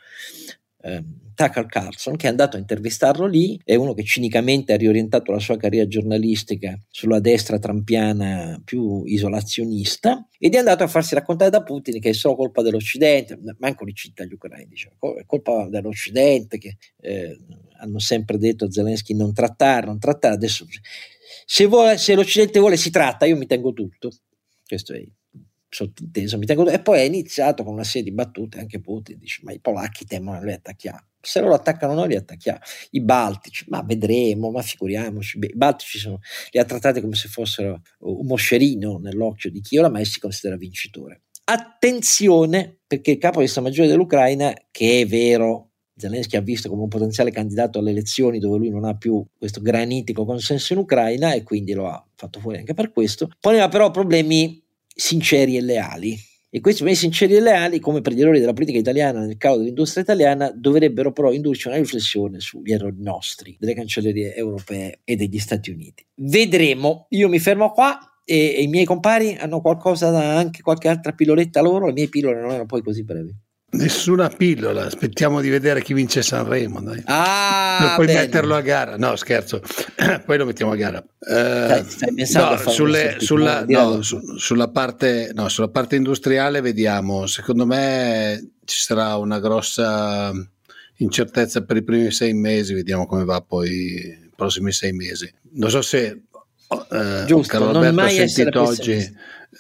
Eh, Tucker Carlson, che è andato a intervistarlo lì, è uno che cinicamente ha riorientato la sua carriera giornalistica sulla destra trampiana più isolazionista ed è andato a farsi raccontare da Putin che è solo colpa dell'Occidente, manco li cita gli ucraini, diceva, è colpa dell'Occidente che eh, hanno sempre detto a Zelensky non trattare, non trattare, adesso se, vuole, se l'Occidente vuole si tratta, io mi tengo tutto. Questo è sottinteso, mi tengo. E poi è iniziato con una serie di battute, anche Putin dice, ma i polacchi temono, noi attacchiamo se loro attaccano noi li attacchiamo. I Baltici, ma vedremo, ma figuriamoci. I Baltici sono, li ha trattati come se fossero un moscerino nell'occhio di chi oramai si considera vincitore. Attenzione, perché il capo di Stato Maggiore dell'Ucraina, che è vero, Zelensky ha visto come un potenziale candidato alle elezioni dove lui non ha più questo granitico consenso in Ucraina e quindi lo ha fatto fuori anche per questo, poneva però problemi sinceri e leali E questi promessi sinceri e leali, come per gli errori della politica italiana nel caso dell'industria italiana, dovrebbero però indurci una riflessione sugli errori nostri, delle cancellerie europee e degli Stati Uniti. Vedremo, io mi fermo qua e, e i miei compari hanno qualcosa, da, anche qualche altra pilloletta loro, le mie pillole non erano poi così brevi. Nessuna pillola, aspettiamo di vedere chi vince Sanremo. Dai. Ah, per poi bene. metterlo a gara. No, scherzo, poi lo mettiamo a gara. Eh, stai, stai no, sulle, sulla, no, su, sulla, parte, no, sulla parte industriale vediamo, secondo me ci sarà una grossa incertezza per i primi sei mesi, vediamo come va poi i prossimi sei mesi. Non so se eh, Giusto, Carlo Alberto ha sentito oggi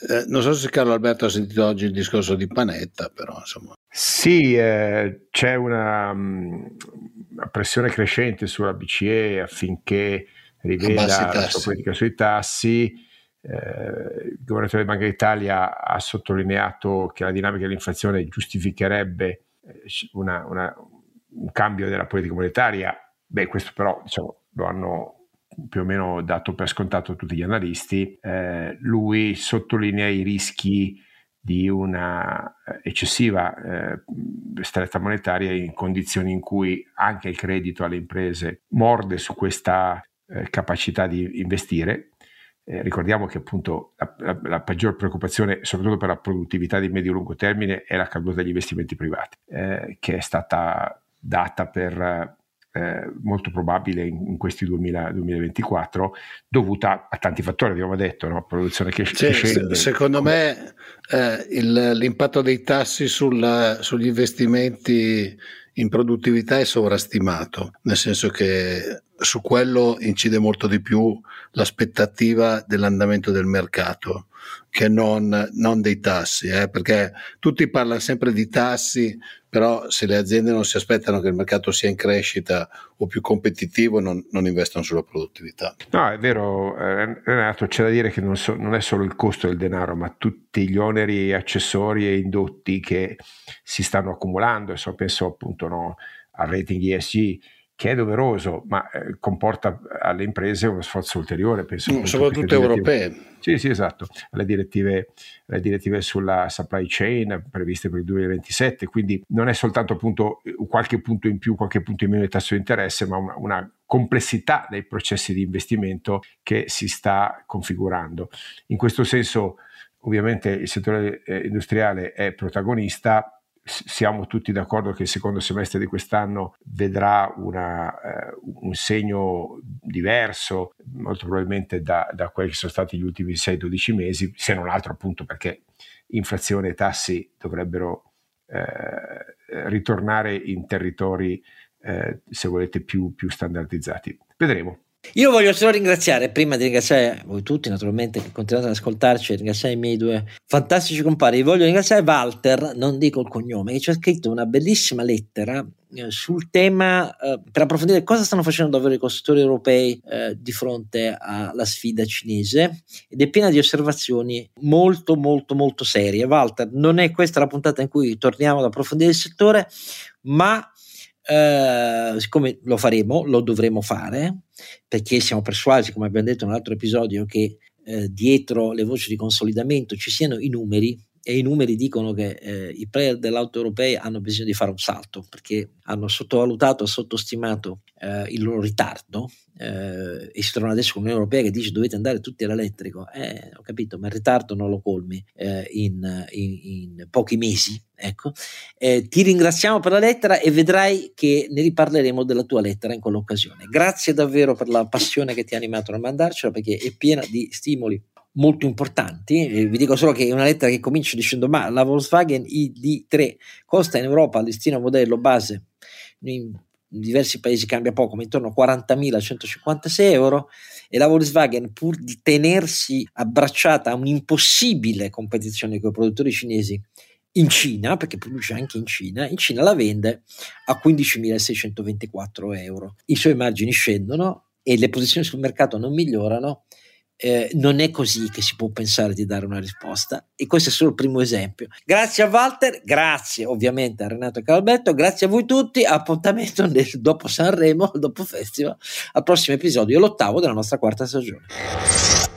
eh, non so se Carlo Alberto ha sentito oggi il discorso di Panetta, però insomma. Sì, eh, c'è una, um, una, pressione crescente sulla BCE affinché riveda la sua politica sui tassi. Eh, il governatore della Banca d'Italia ha sottolineato che la dinamica dell'inflazione giustificherebbe eh, una, una, un cambio della politica monetaria. Beh, questo però diciamo, lo hanno più o meno dato per scontato tutti gli analisti, eh, lui sottolinea i rischi di una eh, eccessiva eh, stretta monetaria in condizioni in cui anche il credito alle imprese morde su questa eh, capacità di investire. Eh, ricordiamo che appunto la, la, la, peggior preoccupazione, soprattutto per la produttività di medio-lungo termine, è la caduta degli investimenti privati, eh, che è stata data per eh, molto probabile in, in questi 2000, 2024, dovuta a tanti fattori, abbiamo detto, no? produzione che, cioè, scende. Secondo me eh, il, l'impatto dei tassi sul, sugli investimenti in produttività è sovrastimato, nel senso che su quello incide molto di più l'aspettativa dell'andamento del mercato che non, non dei tassi, eh? perché tutti parlano sempre di tassi, però se le aziende non si aspettano che il mercato sia in crescita o più competitivo non, non investono sulla produttività. No, è vero eh, Renato, c'è da dire che non, so, non, è solo il costo del denaro, ma tutti gli oneri accessori e indotti che si stanno accumulando, so, penso appunto no, al rating ESG che è doveroso, ma eh, comporta alle imprese uno sforzo ulteriore, penso. Mm, soprattutto europee. Sì, sì, esatto, le direttive, le direttive, sulla supply chain previste per il 2027, quindi non è soltanto appunto qualche punto in più, qualche punto in meno di tasso di interesse, ma una, una complessità dei processi di investimento che si sta configurando. In questo senso, ovviamente, il settore eh, industriale è protagonista, siamo tutti d'accordo che il secondo semestre di quest'anno vedrà una, eh, un segno diverso, molto probabilmente da, da, quelli che sono stati gli ultimi 6-12 mesi, se non altro appunto perché inflazione e tassi dovrebbero eh, ritornare in territori, eh, se volete, più, più standardizzati. Vedremo. Io voglio solo ringraziare, prima di ringraziare voi tutti naturalmente che continuate ad ascoltarci, ringraziare i miei due fantastici compari, voglio ringraziare Walter, non dico il cognome, che ci ha scritto una bellissima lettera eh, sul tema eh, per approfondire cosa stanno facendo davvero i costruttori europei eh, di fronte alla sfida cinese ed è piena di osservazioni molto molto molto serie. Walter, non è questa la puntata in cui torniamo ad approfondire il settore, ma eh, siccome lo faremo, lo dovremo fare, perché siamo persuasi, come abbiamo detto in un altro episodio, che eh, dietro le voci di consolidamento ci siano i numeri e i numeri dicono che eh, i player dell'auto europei hanno bisogno di fare un salto perché hanno sottovalutato, sottostimato eh, il loro ritardo eh, e si trovano adesso con l'Unione Europea che dice dovete andare tutti all'elettrico. Eh, ho capito, ma il ritardo non lo colmi eh, in, in, in, pochi mesi. Ecco. Eh, ti ringraziamo per la lettera e vedrai che ne riparleremo della tua lettera in quell'occasione. Grazie davvero per la passione che ti ha animato a mandarcela perché è piena di stimoli molto importanti. Vi dico solo che è una lettera che comincia dicendo: Ma la Volkswagen ID3 costa in Europa listino modello base in diversi paesi cambia poco, ma intorno a 40.156 euro. E la Volkswagen, pur di tenersi abbracciata a un'impossibile competizione con i produttori cinesi in Cina, perché produce anche in Cina, in Cina la vende a 15.624 euro. I suoi margini scendono e le posizioni sul mercato non migliorano eh, non è così che si può pensare di dare una risposta e questo è solo il primo esempio. Grazie a Walter, grazie ovviamente a Renato Calbetto, grazie a voi tutti, appuntamento nel, dopo Sanremo, dopo Festival, al prossimo episodio, l'ottavo della nostra quarta stagione.